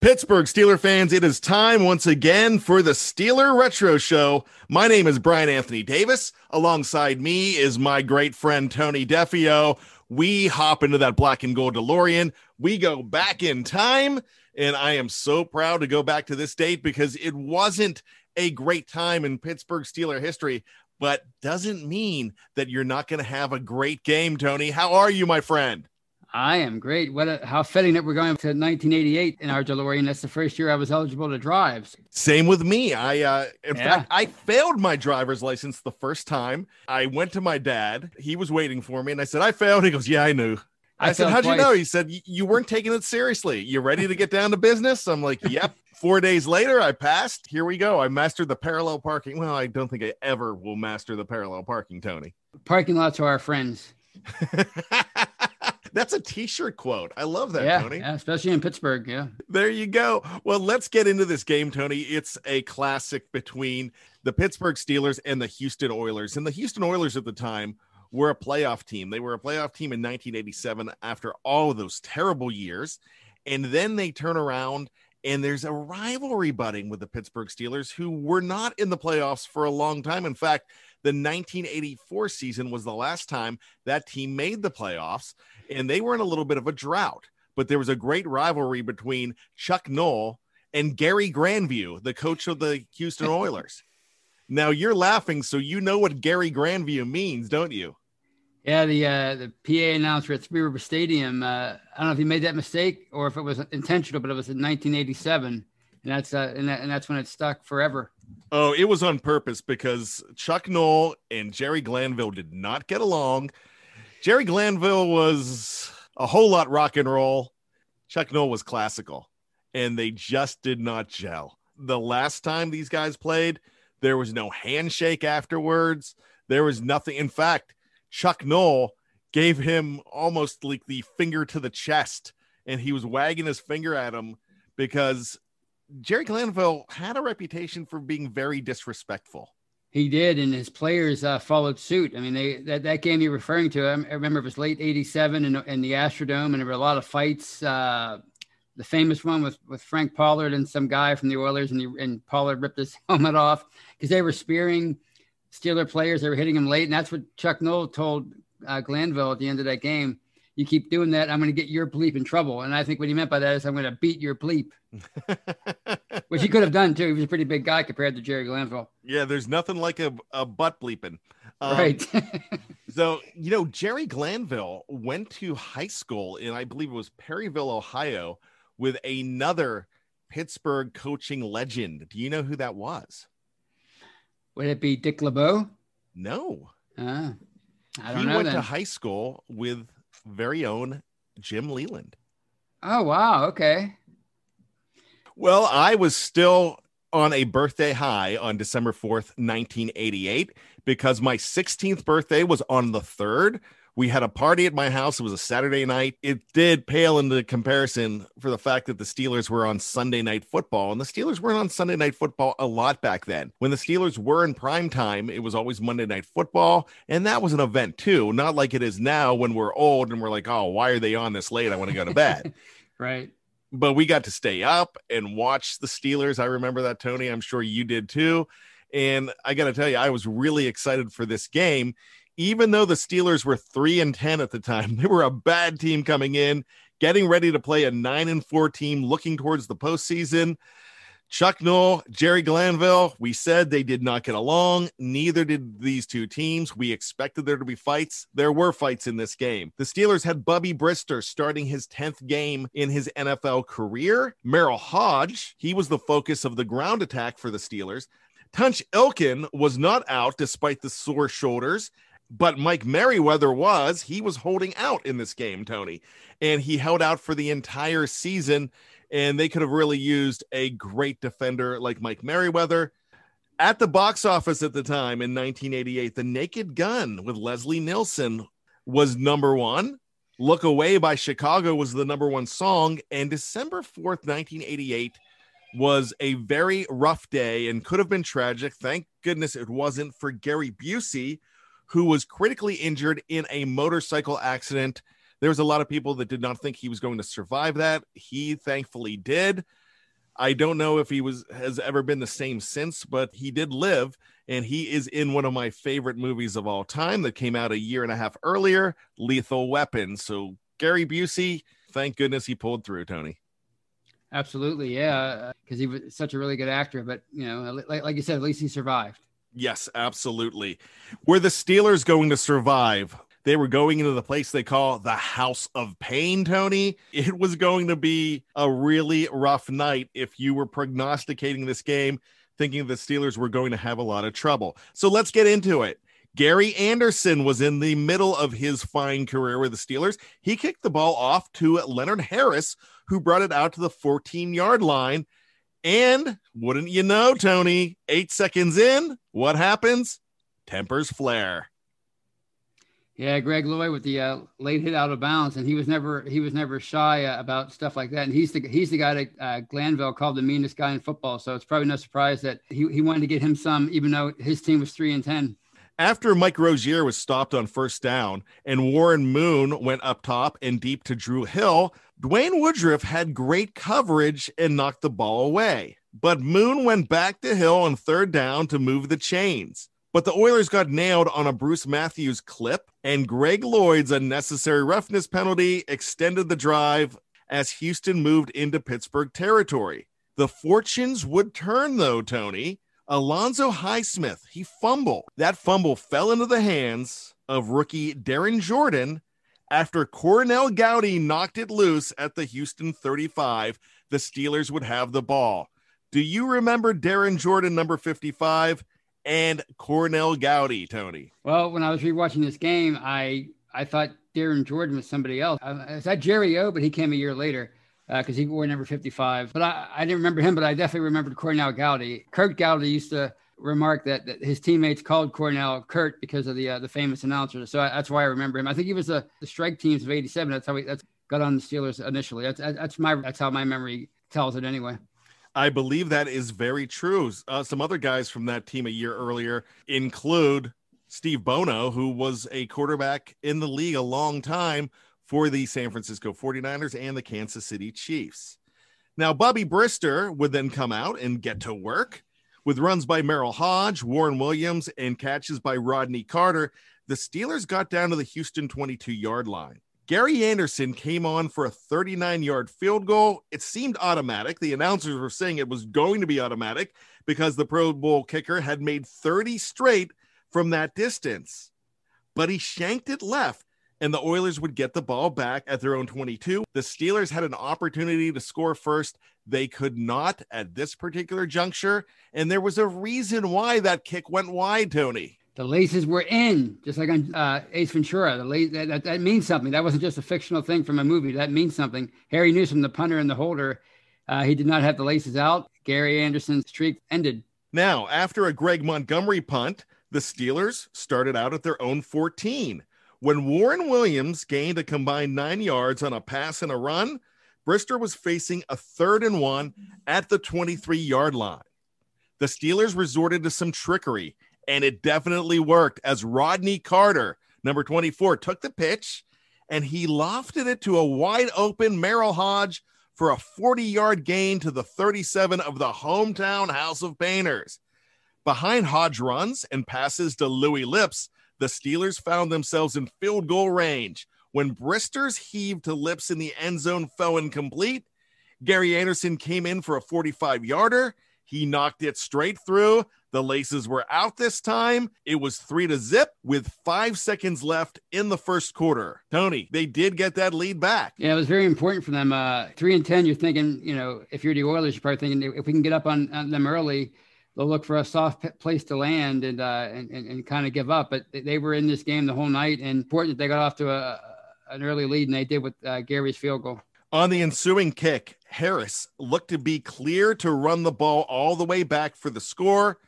Pittsburgh Steeler fans, it is time once again for the Steeler Retro Show. My name is Brian Anthony Davis. Alongside me is my great friend Tony Defeo. We hop into that black and gold DeLorean. We go back in time, and I am so proud to go back to this date because it wasn't a great time in Pittsburgh Steeler history, but doesn't mean that you're not going to have a great game, Tony. How are you, my friend? I am great. What a, how fitting that we're going to 1988 in our DeLorean. That's the first year I was eligible to drive. Same with me. I uh in yeah. fact I failed my driver's license the first time. I went to my dad. He was waiting for me and I said I failed. He goes, "Yeah, I knew." I, I said, "How'd twice. you know?" He said, "You weren't taking it seriously. You ready to get down to business?" I'm like, "Yep." Four days later, I passed. Here we go. I mastered the parallel parking. Well, I don't think I ever will master the parallel parking, Tony. Parking lots are our friends. That's a t-shirt quote. I love that, yeah, Tony. Yeah, especially in Pittsburgh. Yeah. There you go. Well, let's get into this game, Tony. It's a classic between the Pittsburgh Steelers and the Houston Oilers. And the Houston Oilers at the time were a playoff team. They were a playoff team in 1987 after all of those terrible years. And then they turn around and there's a rivalry budding with the Pittsburgh Steelers, who were not in the playoffs for a long time. In fact, the 1984 season was the last time that team made the playoffs and they were in a little bit of a drought. But there was a great rivalry between Chuck Noll and Gary Grandview, the coach of the Houston Oilers. now you're laughing, so you know what Gary Grandview means, don't you? Yeah, the uh, the PA announcer at Three River Stadium. Uh, I don't know if he made that mistake or if it was intentional, but it was in 1987, and that's uh, and, that, and that's when it stuck forever. Oh, it was on purpose because Chuck Noll and Jerry Glanville did not get along. Jerry Glanville was a whole lot rock and roll. Chuck Noll was classical, and they just did not gel. The last time these guys played, there was no handshake afterwards. There was nothing. In fact, Chuck Noll gave him almost like the finger to the chest, and he was wagging his finger at him because Jerry Glanville had a reputation for being very disrespectful. He did, and his players uh, followed suit. I mean, they that, that game you're referring to, I remember it was late '87 in, in the Astrodome, and there were a lot of fights. Uh, the famous one with with Frank Pollard and some guy from the Oilers, and, he, and Pollard ripped his helmet off because they were spearing Steeler players. They were hitting him late, and that's what Chuck Noll told uh, Glanville at the end of that game you keep doing that, I'm going to get your bleep in trouble. And I think what he meant by that is I'm going to beat your bleep, which he could have done too. He was a pretty big guy compared to Jerry Glanville. Yeah, there's nothing like a, a butt bleeping. Um, right. so, you know, Jerry Glanville went to high school in, I believe it was Perryville, Ohio, with another Pittsburgh coaching legend. Do you know who that was? Would it be Dick LeBeau? No. Uh, I don't he know. He went then. to high school with very own Jim Leyland. Oh, wow. Okay. Well, I was still on a birthday high on December 4th, 1988, because my 16th birthday was on the 3rd, we had a party at my house. It was a Saturday night. It did pale into comparison for the fact that the Steelers were on Sunday night football, and the Steelers weren't on Sunday night football a lot back then. When the Steelers were in prime time, it was always Monday night football, and that was an event too. Not like it is now when we're old and we're like, oh, why are they on this late? I want to go to bed. right but we got to stay up and watch the Steelers. I remember that, Tony. I'm sure you did too. And I got to tell you, I was really excited for this game even though the Steelers were 3 and 10 at the time, they were a bad team coming in, getting ready to play a 9 and 4 team looking towards the postseason. Chuck Noll, Jerry Glanville, we said they did not get along. Neither did these two teams. We expected there to be fights. There were fights in this game. The Steelers had Bubby Brister starting his 10th game in his NFL career. Merril Hoge, he was the focus of the ground attack for the Steelers. Tunch Ilkin was not out despite the sore shoulders but Mike Merriweather was. He was holding out in this game, Tony, and he held out for the entire season. And they could have really used a great defender like Mike Merriweather. At the box office at the time in 1988, The Naked Gun with Leslie Nielsen was number one. Look Away by Chicago was the number one song. And December 4th, 1988 was a very rough day and could have been tragic. Thank goodness it wasn't for Gary Busey, who was critically injured in a motorcycle accident. There was a lot of people that did not think he was going to survive that. He thankfully did. I don't know if he was has ever been the same since, but he did live and he is in one of my favorite movies of all time that came out a year and a half earlier, Lethal Weapon. So Gary Busey, thank goodness he pulled through, Tony. Absolutely, yeah, because he was such a really good actor. But you know, like, like you said, at least he survived. Yes, absolutely. Were the Steelers going to survive? They were going into the place they call the House of Pain, Tony. It was going to be a really rough night if you were prognosticating this game, thinking the Steelers were going to have a lot of trouble. So let's get into it. Gary Anderson was in the middle of his fine career with the Steelers. He kicked the ball off to Leonard Harris, who brought it out to the 14 yard line. And wouldn't you know, Tony, eight seconds in, what happens? Tempers flare. Yeah, Greg Lloyd with the uh, late hit out of bounds, and he was never he was never shy uh, about stuff like that. And he's the he's the guy that uh, Glanville called the meanest guy in football. So it's probably no surprise that he, he wanted to get him some, even though his team was three and ten. After Mike Rozier was stopped on first down and Warren Moon went up top and deep to Drew Hill, Dwayne Woodruff had great coverage and knocked the ball away. But Moon went back to Hill on third down to move the chains. But the Oilers got nailed on a Bruce Matthews clip, and Greg Lloyd's unnecessary roughness penalty extended the drive as Houston moved into Pittsburgh territory. The fortunes would turn, though, Tony. Alonzo Highsmith, he fumbled. That fumble fell into the hands of rookie Darin Jordan after Cornell Gowdy knocked it loose at the Houston 35. The Steelers would have the ball. Do you remember Darin Jordan, number 55? and Cornell Gowdy, Tony? Well, when I was rewatching this game, I I thought Darin Jordan was somebody else. I, I thought Jerry O, but he came a year later because uh, he wore number 55. But I, I didn't remember him, but I definitely remembered Cornell Gowdy. Curt Gowdy used to remark that, that his teammates called Cornell Curt because of the uh, the famous announcer. So I, that's why I remember him. I think he was the, the strike teams of 87. That's how he that's got on the Steelers initially. That's that's my that's how my memory tells it anyway. I believe that is very true. Uh, some other guys from that team a year earlier include Steve Bono, who was a quarterback in the league a long time for the San Francisco 49ers and the Kansas City Chiefs. Now, Bubby Brister would then come out and get to work with runs by Merril Hoge, Warren Williams, and catches by Rodney Carter. The Steelers got down to the Houston 22 yard line. Gary Anderson came on for a 39 yard field goal. It seemed automatic. The announcers were saying it was going to be automatic because the Pro Bowl kicker had made 30 straight from that distance. But he shanked it left, and the Oilers would get the ball back at their own 22. The Steelers had an opportunity to score first. They could not at this particular juncture. And there was a reason why that kick went wide, Tony the laces were in, just like on uh, Ace Ventura. The lace, that, that, that, means something. That wasn't just a fictional thing from a movie. That means something. Harry Newsome, the punter and the holder, uh, he did not have the laces out. Gary Anderson's streak ended. Now, after a Greg Montgomery punt, the Steelers started out at their own 14. When Warren Williams gained a combined nine yards on a pass and a run, Brister was facing a third and one at the 23 yard line. The Steelers resorted to some trickery and it definitely worked as Rodney Carter, number 24, took the pitch and he lofted it to a wide open Merril Hoge for a 40 yard gain to the 37 of the hometown House of Painters. Behind Hoge runs and passes to Louis Lipps, the Steelers found themselves in field goal range. When Brister's heave to Lipps in the end zone fell incomplete, Gary Anderson came in for a 45 yarder. He knocked it straight through. The laces were out this time. It was three to zip with five seconds left in the first quarter. Tony, they did get that lead back. Yeah, it was very important for them. Uh, three and 10, you're thinking, you know, if you're the Oilers, you're probably thinking if we can get up on, on them early, they'll look for a soft place to land and, uh, and, and, and kind of give up. But they were in this game the whole night and important that they got off to a, an early lead and they did with uh, Gary's field goal. On the ensuing kick, Harris looked to be clear to run the ball all the way back for the score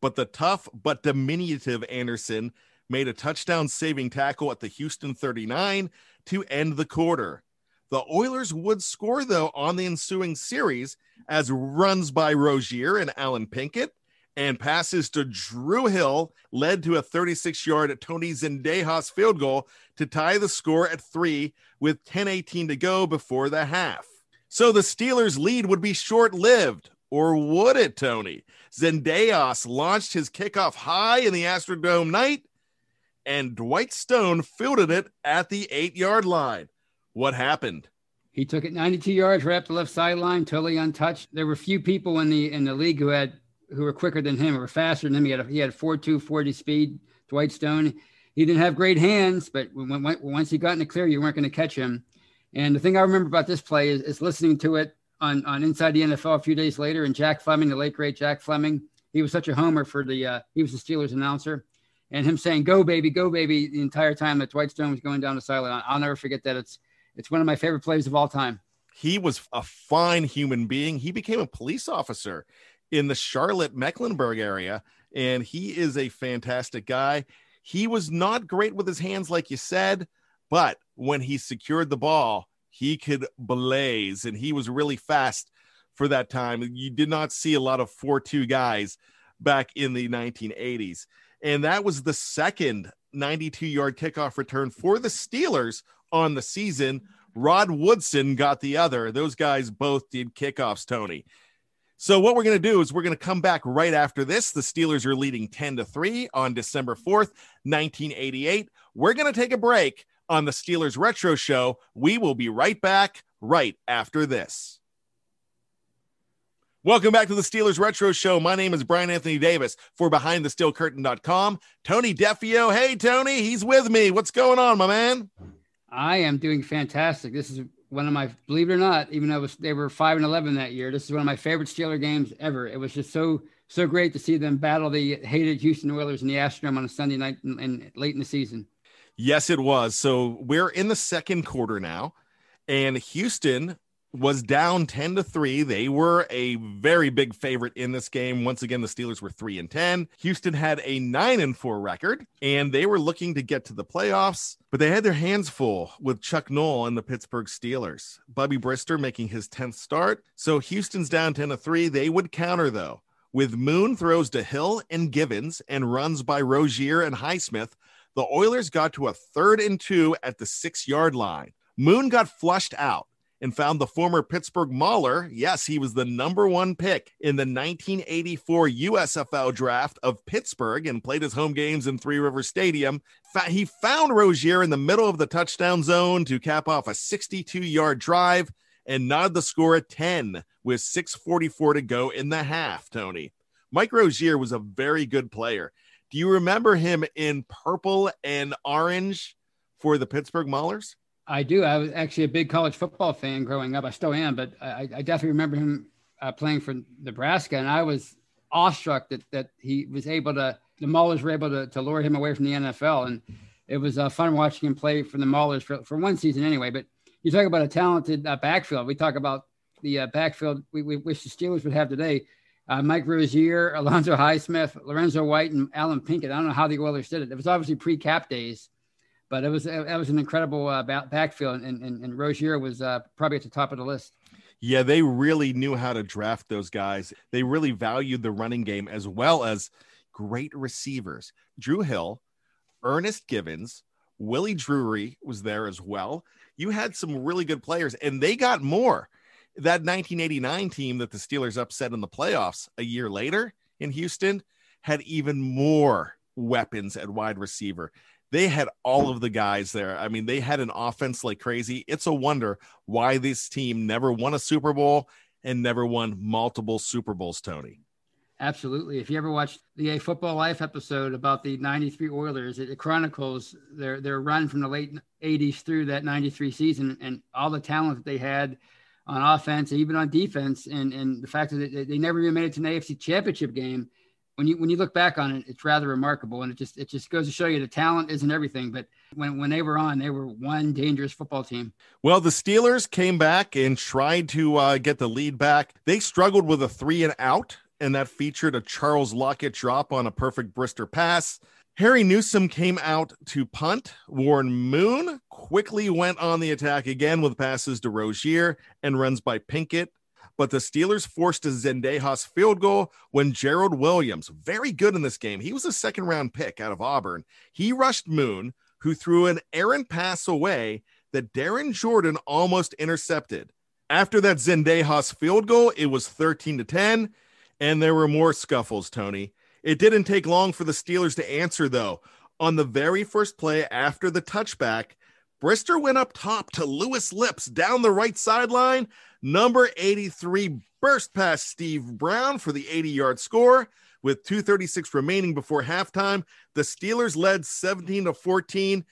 but the tough but diminutive Anderson made a touchdown saving tackle at the Houston 39 to end the quarter. The Oilers would score, though, on the ensuing series as runs by Rozier and Allen Pinkett and passes to Drew Hill led to a 36 yard Tony Zendejas field goal to tie the score at three with 10 18 to go before the half. So the Steelers' lead would be short lived, or would it, Tony? Zendejas launched his kickoff high in the Astrodome night, and Dwight Stone fielded it at the eight yard line. What happened? He took it 92 yards up the left sideline, totally untouched. There were few people in the in the league who had who were quicker than him or faster than him. He had a, he had 4.2 40 speed. Dwight Stone. He didn't have great hands, but when, when, once he got in the clear, you weren't going to catch him. And the thing I remember about this play is, is listening to it on, on Inside the NFL a few days later. And Jack Fleming, the late great Jack Fleming, he was such a homer for the uh, he was the Steelers announcer, and him saying "Go baby, go baby" the entire time that Dwight Stone was going down the sideline. I'll never forget that. It's it's one of my favorite plays of all time. He was a fine human being. He became a police officer in the Charlotte Mecklenburg area, and he is a fantastic guy. He was not great with his hands, like you said, but when he secured the ball, he could blaze and he was really fast for that time. You did not see a lot of 4 2 guys back in the 1980s. And that was the second 92 yard kickoff return for the Steelers on the season. Rod Woodson got the other. Those guys both did kickoffs, Tony. So what we're going to do is we're going to come back right after this. The Steelers are leading 10 to 3 on December 4th, 1988. We're going to take a break on the Steelers Retro Show. We will be right back right after this. Welcome back to the Steelers Retro Show. My name is Brian Anthony Davis for BehindTheSteelCurtain.com. Tony Defeo. Hey, Tony, he's with me. What's going on, my man? I am doing fantastic. This is one of my, believe it or not, even though was, they were five and eleven that year, this is one of my favorite Steeler games ever. It was just so so great to see them battle the hated Houston Oilers in the Astrodome on a Sunday night and, and late in the season. Yes, it was. So we're in the second quarter now, and Houston was down 10 to 3. They were a very big favorite in this game. Once again, the Steelers were 3 and 10. Houston had a 9 and 4 record and they were looking to get to the playoffs, but they had their hands full with Chuck Noll and the Pittsburgh Steelers. Bubby Brister making his 10th start. So Houston's down 10 to 3. They would counter though. With Moon throws to Hill and Givens and runs by Rozier and Highsmith, the Oilers got to a third and two at the six yard line. Moon got flushed out and found the former Pittsburgh Mauler. Yes, he was the number one pick in the 1984 USFL draft of Pittsburgh and played his home games in Three River Stadium. He found Rozier in the middle of the touchdown zone to cap off a 62 yard drive and nod the score at 10 with 6.44 to go in the half, Tony. Mike Rozier was a very good player. Do you remember him in purple and orange for the Pittsburgh Maulers? I do. I was actually a big college football fan growing up. I still am, but I, I definitely remember him uh, playing for Nebraska, and I was awestruck that that he was able to. The Maulers were able to, to lure him away from the NFL, and it was uh, fun watching him play for the Maulers for, for one season anyway. But you talk about a talented uh, backfield. We talk about the uh, backfield we, we wish the Steelers would have today. Uh, Mike Rozier, Alonzo Highsmith, Lorenzo White, and Allen Pinkett. I don't know how the Oilers did it. It was obviously pre-cap days but it was it was an incredible uh, backfield, and, and, and Rozier was uh, probably at the top of the list. Yeah, they really knew how to draft those guys. They really valued the running game as well as great receivers. Drew Hill, Ernest Givens, Willie Drewrey was there as well. You had some really good players, and they got more. That 1989 team that the Steelers upset in the playoffs a year later in Houston had even more weapons at wide receiver they had all of the guys there. I mean, they had an offense like crazy. It's a wonder why this team never won a Super Bowl and never won multiple Super Bowls, Tony. Absolutely. If you ever watched the A Football Life episode about the 93 Oilers, it, chronicles their, their run from the late 80s through that 93 season and all the talent that they had on offense, even on defense, and, and the fact that they, they never even made it to an AFC championship game when you when you look back on it, it's rather remarkable, and it just it just goes to show you the talent isn't everything. But when when they were on, they were one dangerous football team. Well, the Steelers came back and tried to uh, get the lead back. They struggled with a three and out, and that featured a Charles Lockett drop on a perfect Brister pass. Harry Newsome came out to punt. Warren Moon quickly went on the attack again with passes to Rozier and runs by Pinkett but the Steelers forced a Zendejas field goal when Gerald Williams, very good in this game, he was a second round pick out of Auburn. He rushed Moon, who threw an errant pass away that Darin Jordan almost intercepted. After that Zendejas field goal, it was 13 to 10, and there were more scuffles, Tony. It didn't take long for the Steelers to answer, though. On the very first play after the touchback, Brister went up top to Louis Lipps down the right sideline. Number 83 burst past Steve Brown for the 80 yard score. With 236 remaining before halftime, the Steelers led 17 to 14.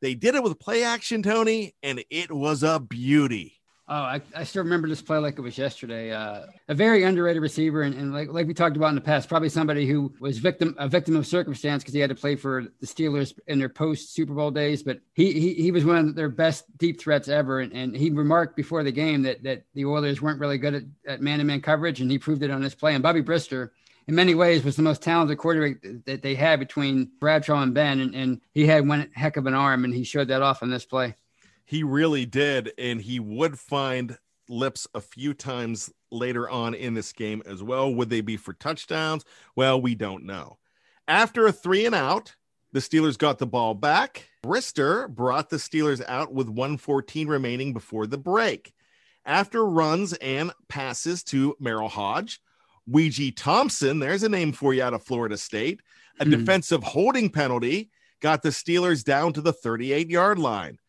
They did it with play action, Tony, and it was a beauty. Oh, I, I still remember this play like it was yesterday. Uh, a very underrated receiver, and, and like like we talked about in the past, probably somebody who was victim a victim of circumstance because he had to play for the Steelers in their post Super Bowl days. But he, he he was one of their best deep threats ever, and, and he remarked before the game that that the Oilers weren't really good at, at man-to-man coverage, and he proved it on this play. And Bubby Brister, in many ways was the most talented quarterback that they had between Bradshaw and Ben, and, and he had one heck of an arm, and he showed that off on this play. He really did. And he would find Lipps a few times later on in this game as well. Would they be for touchdowns? Well, we don't know. After a three and out, the Steelers got the ball back. Brister brought the Steelers out with 114 remaining before the break. After runs and passes to Merril Hoge Weege Thompson, there's a name for you out of Florida State, a hmm. defensive holding penalty got the Steelers down to the 38 yard line.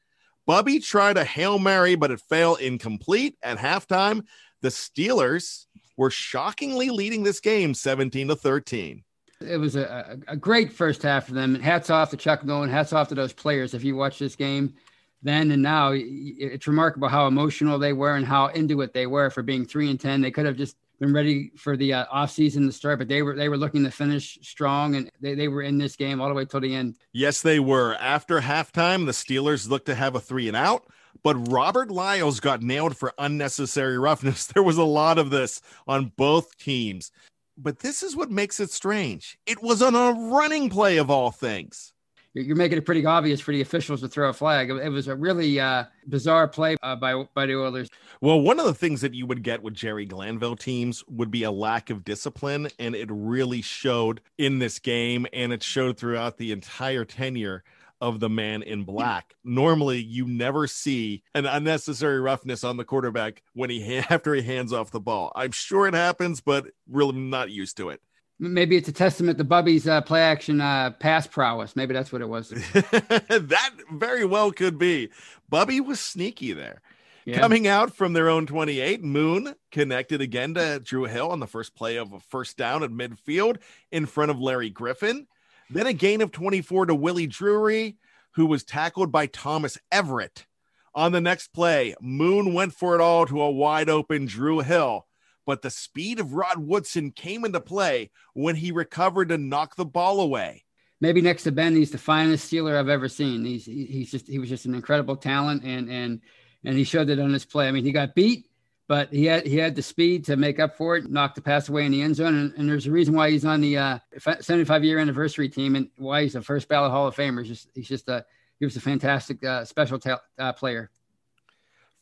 Bubby tried a Hail Mary, but it failed incomplete at halftime. The Steelers were shockingly leading this game 17 to 13. It was a, a, great first half for them. Hats off to Chuck Nolan. Hats off to those players. If you watch this game then and now, it's remarkable how emotional they were and how into it they were for being three and 10. They could have just been ready for the uh, offseason to start, but they were they were looking to finish strong and they, they were in this game all the way till the end. Yes, they were. After halftime, the Steelers looked to have a three and out, but Robert Lyles got nailed for unnecessary roughness. There was a lot of this on both teams. But this is what makes it strange. It was on a running play of all things you're making it pretty obvious for the officials to throw a flag. It was a really uh, bizarre play uh, by by the Oilers. Well, one of the things that you would get with Jerry Glanville teams would be a lack of discipline, and it really showed in this game, and it showed throughout the entire tenure of the man in black. Normally, you never see an unnecessary roughness on the quarterback when he after he hands off the ball. I'm sure it happens, but really not used to it. Maybe it's a testament to Bubby's uh, play action uh, pass prowess. Maybe that's what it was. that very well could be. Bubby was sneaky there. Yeah. Coming out from their own 28, Moon connected again to Drew Hill on the first play of a first down at midfield in front of Larry Griffin. Then a gain of 24 to Willie Drewrey, who was tackled by Thomas Everett. On the next play, Moon went for it all to a wide open Drew Hill but the speed of Rod Woodson came into play when he recovered to knock the ball away. Maybe next to Ben, he's the finest Steeler I've ever seen. He's he's just he was just an incredible talent, and and and he showed it on this play. I mean, he got beat, but he had he had the speed to make up for it, knock the pass away in the end zone, and, and there's a reason why he's on the uh, 75 year anniversary team and why he's the first ballot Hall of Famer. He's just he's just a he was a fantastic uh, special ta- uh, player.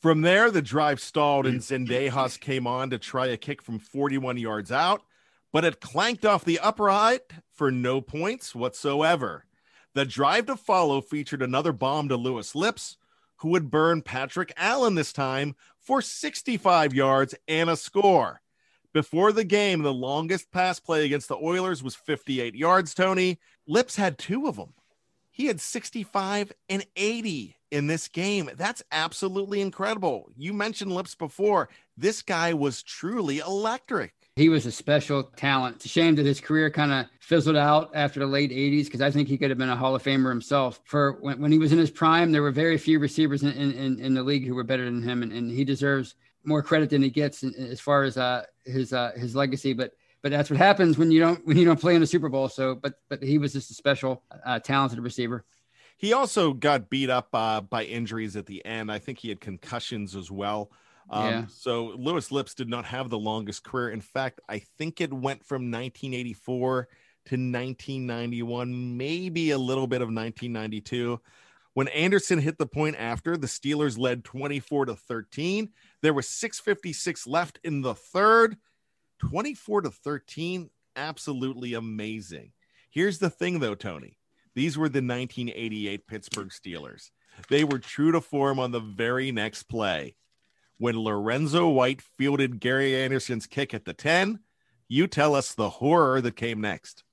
From there, the drive stalled and Zendejas came on to try a kick from 41 yards out, but it clanked off the upright for no points whatsoever. The drive to follow featured another bomb to Louis Lipps, who would burn Patrick Allen this time for 65 yards and a score. Before the game, the longest pass play against the Oilers was 58 yards, Tony. Lipps had two of them. He had 65 and 80 in this game. That's absolutely incredible. You mentioned Lipps before. This guy was truly electric. He was a special talent. It's a shame that his career kind of fizzled out after the late 80s because I think he could have been a Hall of Famer himself. For when, when he was in his prime, there were very few receivers in, in, in the league who were better than him, and, and he deserves more credit than he gets as far as uh, his uh, his legacy. But but that's what happens when you don't when you don't play in the Super Bowl. So, but but he was just a special, uh, talented receiver. He also got beat up uh, by injuries at the end. I think he had concussions as well. Um, yeah. So Louis Lipps did not have the longest career. In fact, I think it went from 1984 to 1991, maybe a little bit of 1992. When Anderson hit the point after, the Steelers led 24 to 13. There was 656 left in the third. 24 to 13, absolutely amazing. Here's the thing though, Tony. These were the 1988 Pittsburgh Steelers. They were true to form on the very next play. when Lorenzo White fielded Gary Anderson's kick at the 10. You tell us the horror that came next.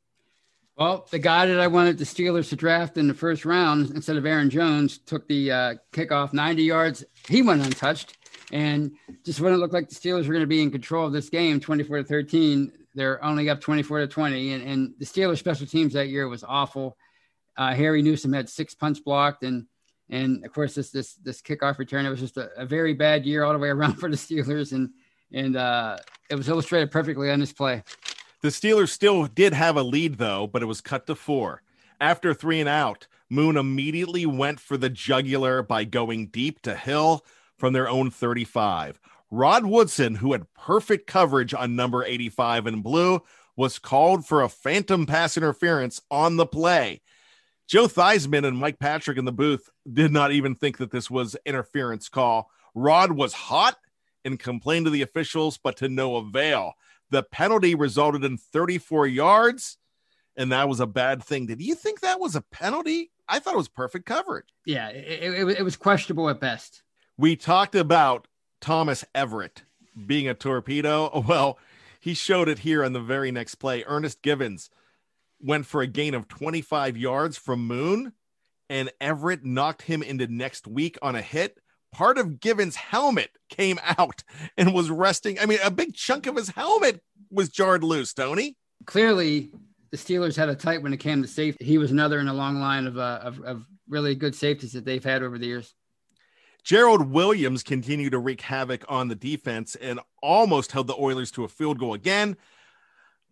Well, the guy that I wanted the Steelers to draft in the first round instead of Aaron Jones took the uh, kickoff 90 yards. He went untouched. And just when it looked like the Steelers were going to be in control of this game, 24 to 13, they're only up 24 to 20. And, and the Steelers special teams that year was awful. Uh, Harry Newsome had six punts blocked. And, and of course, this, this, this kickoff return, it was just a, a very bad year all the way around for the Steelers. And, and uh, it was illustrated perfectly on this play. The Steelers still did have a lead, though, but it was cut to four. After three and out, Moon immediately went for the jugular by going deep to Hill from their own 35. Rod Woodson, who had perfect coverage on number 85 in blue, was called for a phantom pass interference on the play. Joe Theismann and Mike Patrick in the booth did not even think that this was interference call. Rod was hot and complained to the officials, but to no avail. The penalty resulted in 34 yards, and that was a bad thing. Did you think that was a penalty? I thought it was perfect coverage. Yeah, it, it, it was questionable at best. We talked about Thomas Everett being a torpedo. Well, he showed it here on the very next play. Ernest Givens went for a gain of 25 yards from Moon, and Everett knocked him into next week on a hit. Part of Givens' helmet came out and was resting. I mean, a big chunk of his helmet was jarred loose, Tony. Clearly, the Steelers had a tight when it came to safety. He was another in a long line of, uh, of, of really good safeties that they've had over the years. Gerald Williams continued to wreak havoc on the defense and almost held the Oilers to a field goal again.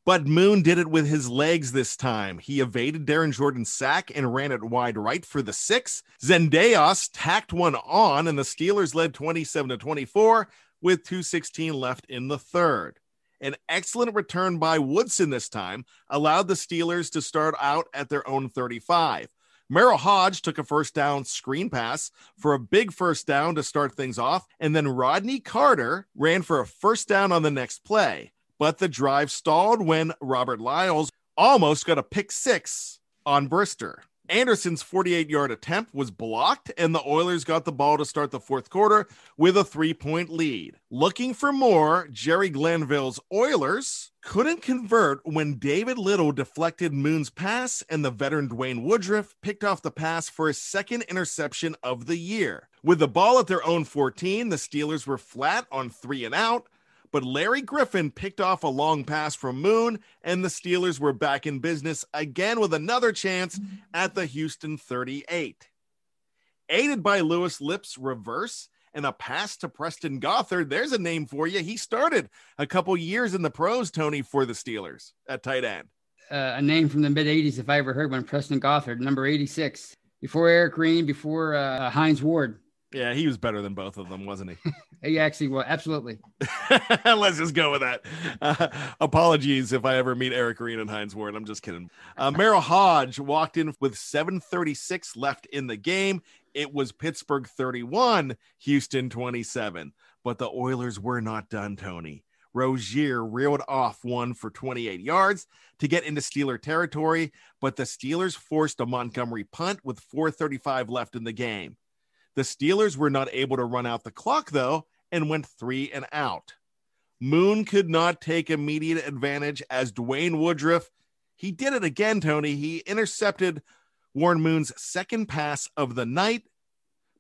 But Moon did it with his legs this time. He evaded Darin Jordan's sack and ran it wide right for the six. Zendejas tacked one on, and the Steelers led 27 to 24 with 216 left in the third. An excellent return by Woodson this time allowed the Steelers to start out at their own 35. Merril Hoge took a first down screen pass for a big first down to start things off, and then Rodney Carter ran for a first down on the next play. But the drive stalled when Robert Lyles almost got a pick six on Brister. Anderson's 48 yard attempt was blocked, and the Oilers got the ball to start the fourth quarter with a three point lead. Looking for more, Jerry Glanville's Oilers couldn't convert when David Little deflected Moon's pass, and the veteran Dwayne Woodruff picked off the pass for his second interception of the year. With the ball at their own 14, the Steelers were flat on three and out, but Larry Griffin picked off a long pass from Moon, and the Steelers were back in business again with another chance at the Houston 38. Aided by Louis Lipps' reverse and a pass to Preston Gothard, there's a name for you. He started a couple years in the pros, Tony, for the Steelers at tight end. Uh, a name from the mid 80s, if I ever heard one, Preston Gothard, number 86. Before Eric Green, before uh, Hines Ward. Yeah, he was better than both of them, wasn't he? he actually was. Absolutely. Let's just go with that. Uh, apologies if I ever meet Eric Green and Hines Ward. I'm just kidding. Uh, Merril Hoge walked in with 7:36 left in the game. It was Pittsburgh 31, Houston 27. But the Oilers were not done, Tony. Rozier reeled off one for 28 yards to get into Steeler territory, but the Steelers forced a Montgomery punt with 4:35 left in the game. The Steelers were not able to run out the clock, though, and went three and out. Moon could not take immediate advantage as Dwayne Woodruff. He did it again, Tony. He intercepted Warren Moon's second pass of the night,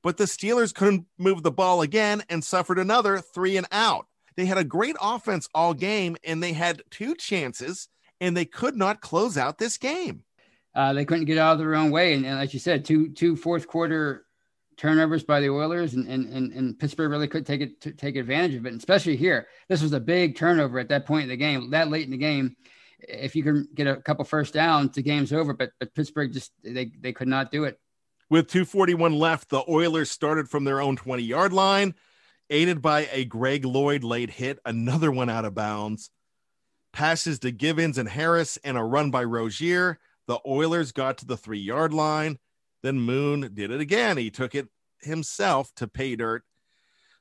but the Steelers couldn't move the ball again and suffered another three and out. They had a great offense all game and they had two chances and they could not close out this game. Uh, they couldn't get out of their own way. And, and like you said, two two fourth quarter turnovers by the Oilers, and and and, and Pittsburgh really could take it to take advantage of it, and especially here. This was a big turnover at that point in the game, that late in the game. If you can get a couple first downs, the game's over. But but Pittsburgh just they they could not do it. With 241 left, the Oilers started from their own 20 yard line, aided by a Greg Lloyd late hit, another one out of bounds. Passes to Givens and Harris and a run by Rozier. The Oilers got to the three yard line. Then Moon did it again. He took it himself to pay dirt.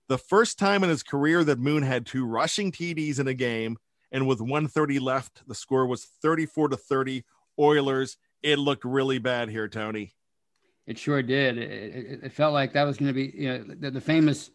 The first time in his career that Moon had two rushing TDs in a game, and with 130 left, the score was 34 to 30 Oilers. It looked really bad here, Tony. It sure did. It, it, it felt like that was going to be, you know, the, the famous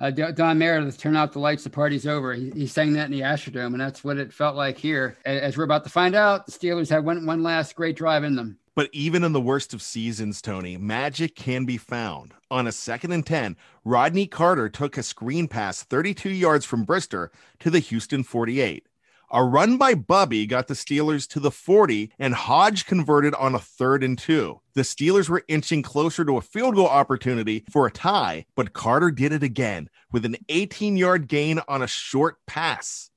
uh, Don Meredith, turn out the lights, the party's over. He, he, sang that in the Astrodome, and that's what it felt like here. As we're about to find out, the Steelers had one, one last great drive in them. But even in the worst of seasons, Tony, magic can be found. On a second and 10, Rodney Carter took a screen pass 32 yards from Brister to the Houston 48. A run by Bubby got the Steelers to the 40, and Hoge converted on a third and two. The Steelers were inching closer to a field goal opportunity for a tie, but Carter did it again with an 18 yard gain on a short pass.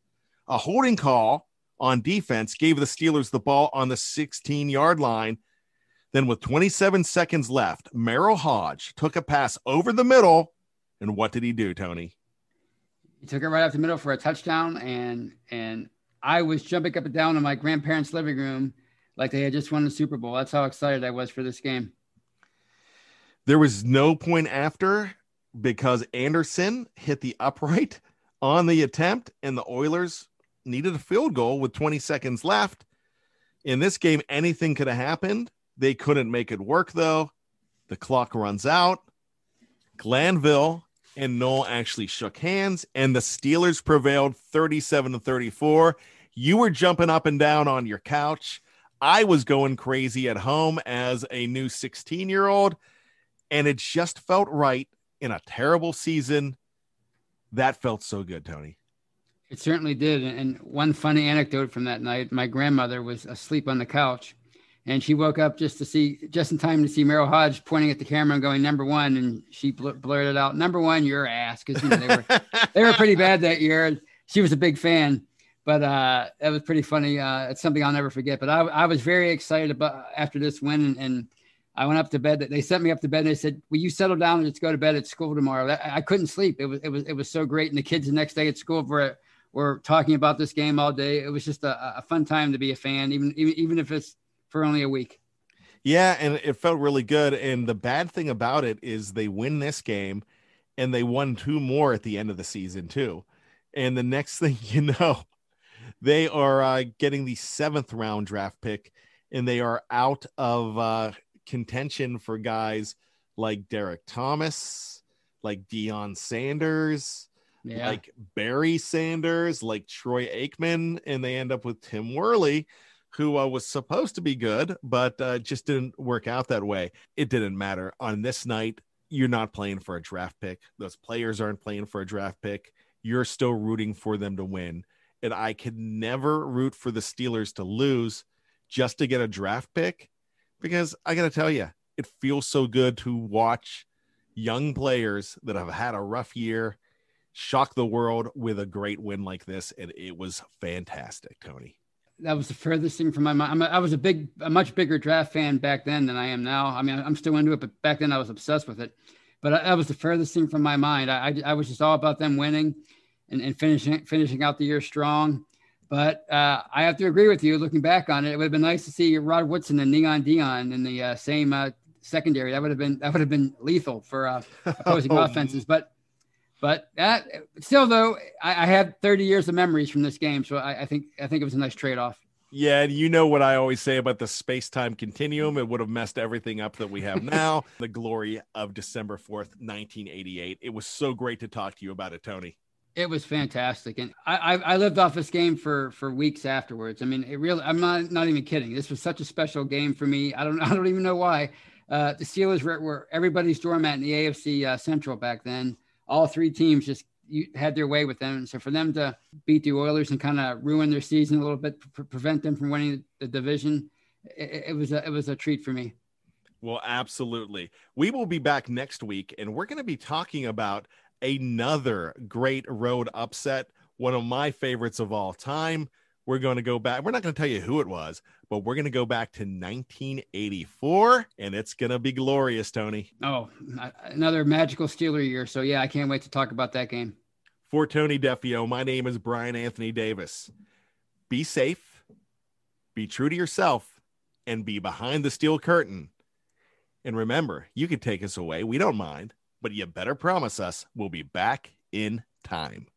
A holding call on defense gave the Steelers the ball on the 16 yard line. Then, with 27 seconds left, Merril Hoge took a pass over the middle. And what did he do, Tony? He took it right up the middle for a touchdown, and and I was jumping up and down in my grandparents' living room like they had just won the Super Bowl. That's how excited I was for this game. There was no point after because Anderson hit the upright on the attempt, and the Oilers needed a field goal with 20 seconds left. In this game, anything could have happened. They couldn't make it work, though. The clock runs out. Glanville and Noll actually shook hands, and the Steelers prevailed 37 to 34. You were jumping up and down on your couch. I was going crazy at home as a new 16 year old, and it just felt right in a terrible season. That felt so good, Tony. It certainly did. And one funny anecdote from that night my grandmother was asleep on the couch and she woke up just to see just in time to see Merril Hoge pointing at the camera and going number one, and she bl- blurted out number one, your ass, because you know, they were they were pretty bad that year. She was a big fan, but uh, that was pretty funny. Uh, it's something I'll never forget. But I, I was very excited about after this win, and, and I went up to bed. They sent me up to bed. and They said, "Will you settle down and just go to bed at school tomorrow?" I, I couldn't sleep. It was it was it was so great, and the kids the next day at school were were talking about this game all day. It was just a, a fun time to be a fan, even even even if it's for only a week. Yeah, and it felt really good. And the bad thing about it is they win this game and they won two more at the end of the season, too. And the next thing you know, they are uh, getting the seventh round draft pick and they are out of uh, contention for guys like Derrick Thomas, like Deion Sanders, yeah. like Barry Sanders, like Troy Aikman, and they end up with Tim Worley, who uh, was supposed to be good, but uh, just didn't work out that way. It didn't matter. On this night, you're not playing for a draft pick. Those players aren't playing for a draft pick. You're still rooting for them to win. And I could never root for the Steelers to lose just to get a draft pick because I got to tell you, it feels so good to watch young players that have had a rough year shock the world with a great win like this. And it was fantastic, Tony that was the furthest thing from my mind. A, i was a big, a much bigger draft fan back then than I am now. I mean, I'm still into it, but back then I was obsessed with it. But I, that was the furthest thing from my mind. I, I, I was just all about them winning and, and, finishing finishing out the year strong. But uh, I have to agree with you. Looking back on it, it would have been nice to see Rod Woodson and Neon Deion in the uh, same uh, secondary. That would have been that would have been lethal for uh, opposing oh. offenses. But but that still, though, I, I have 30 years of memories from this game, so I, I think I think it was a nice trade off. Yeah, you know what I always say about the space time continuum. It would have messed everything up that we have now. the glory of December 4th, 1988. It was so great to talk to you about it, Tony. It was fantastic. And I, I, lived off this game for, for weeks afterwards. I mean, it really, I'm not, not even kidding. This was such a special game for me. I don't, I don't even know why. Uh, the Steelers were, were everybody's doormat in the AFC uh, Central back then all three teams just you had their way with them. And so for them to beat the Oilers and kind of ruin their season a little bit, pre- prevent them from winning the division, it, it, was a, it was a treat for me. Well, absolutely. We will be back next week, and we're going to be talking about another great road upset, one of my favorites of all time. We're going to go back. We're not going to tell you who it was, but we're going to go back to 1984 and it's going to be glorious, Tony. Oh, another magical Steeler year. So, yeah, I can't wait to talk about that game. For Tony Defeo, my name is Brian Anthony Davis. Be safe, be true to yourself, and be behind the steel curtain. And remember, you can take us away. We don't mind, but you better promise us we'll be back in time.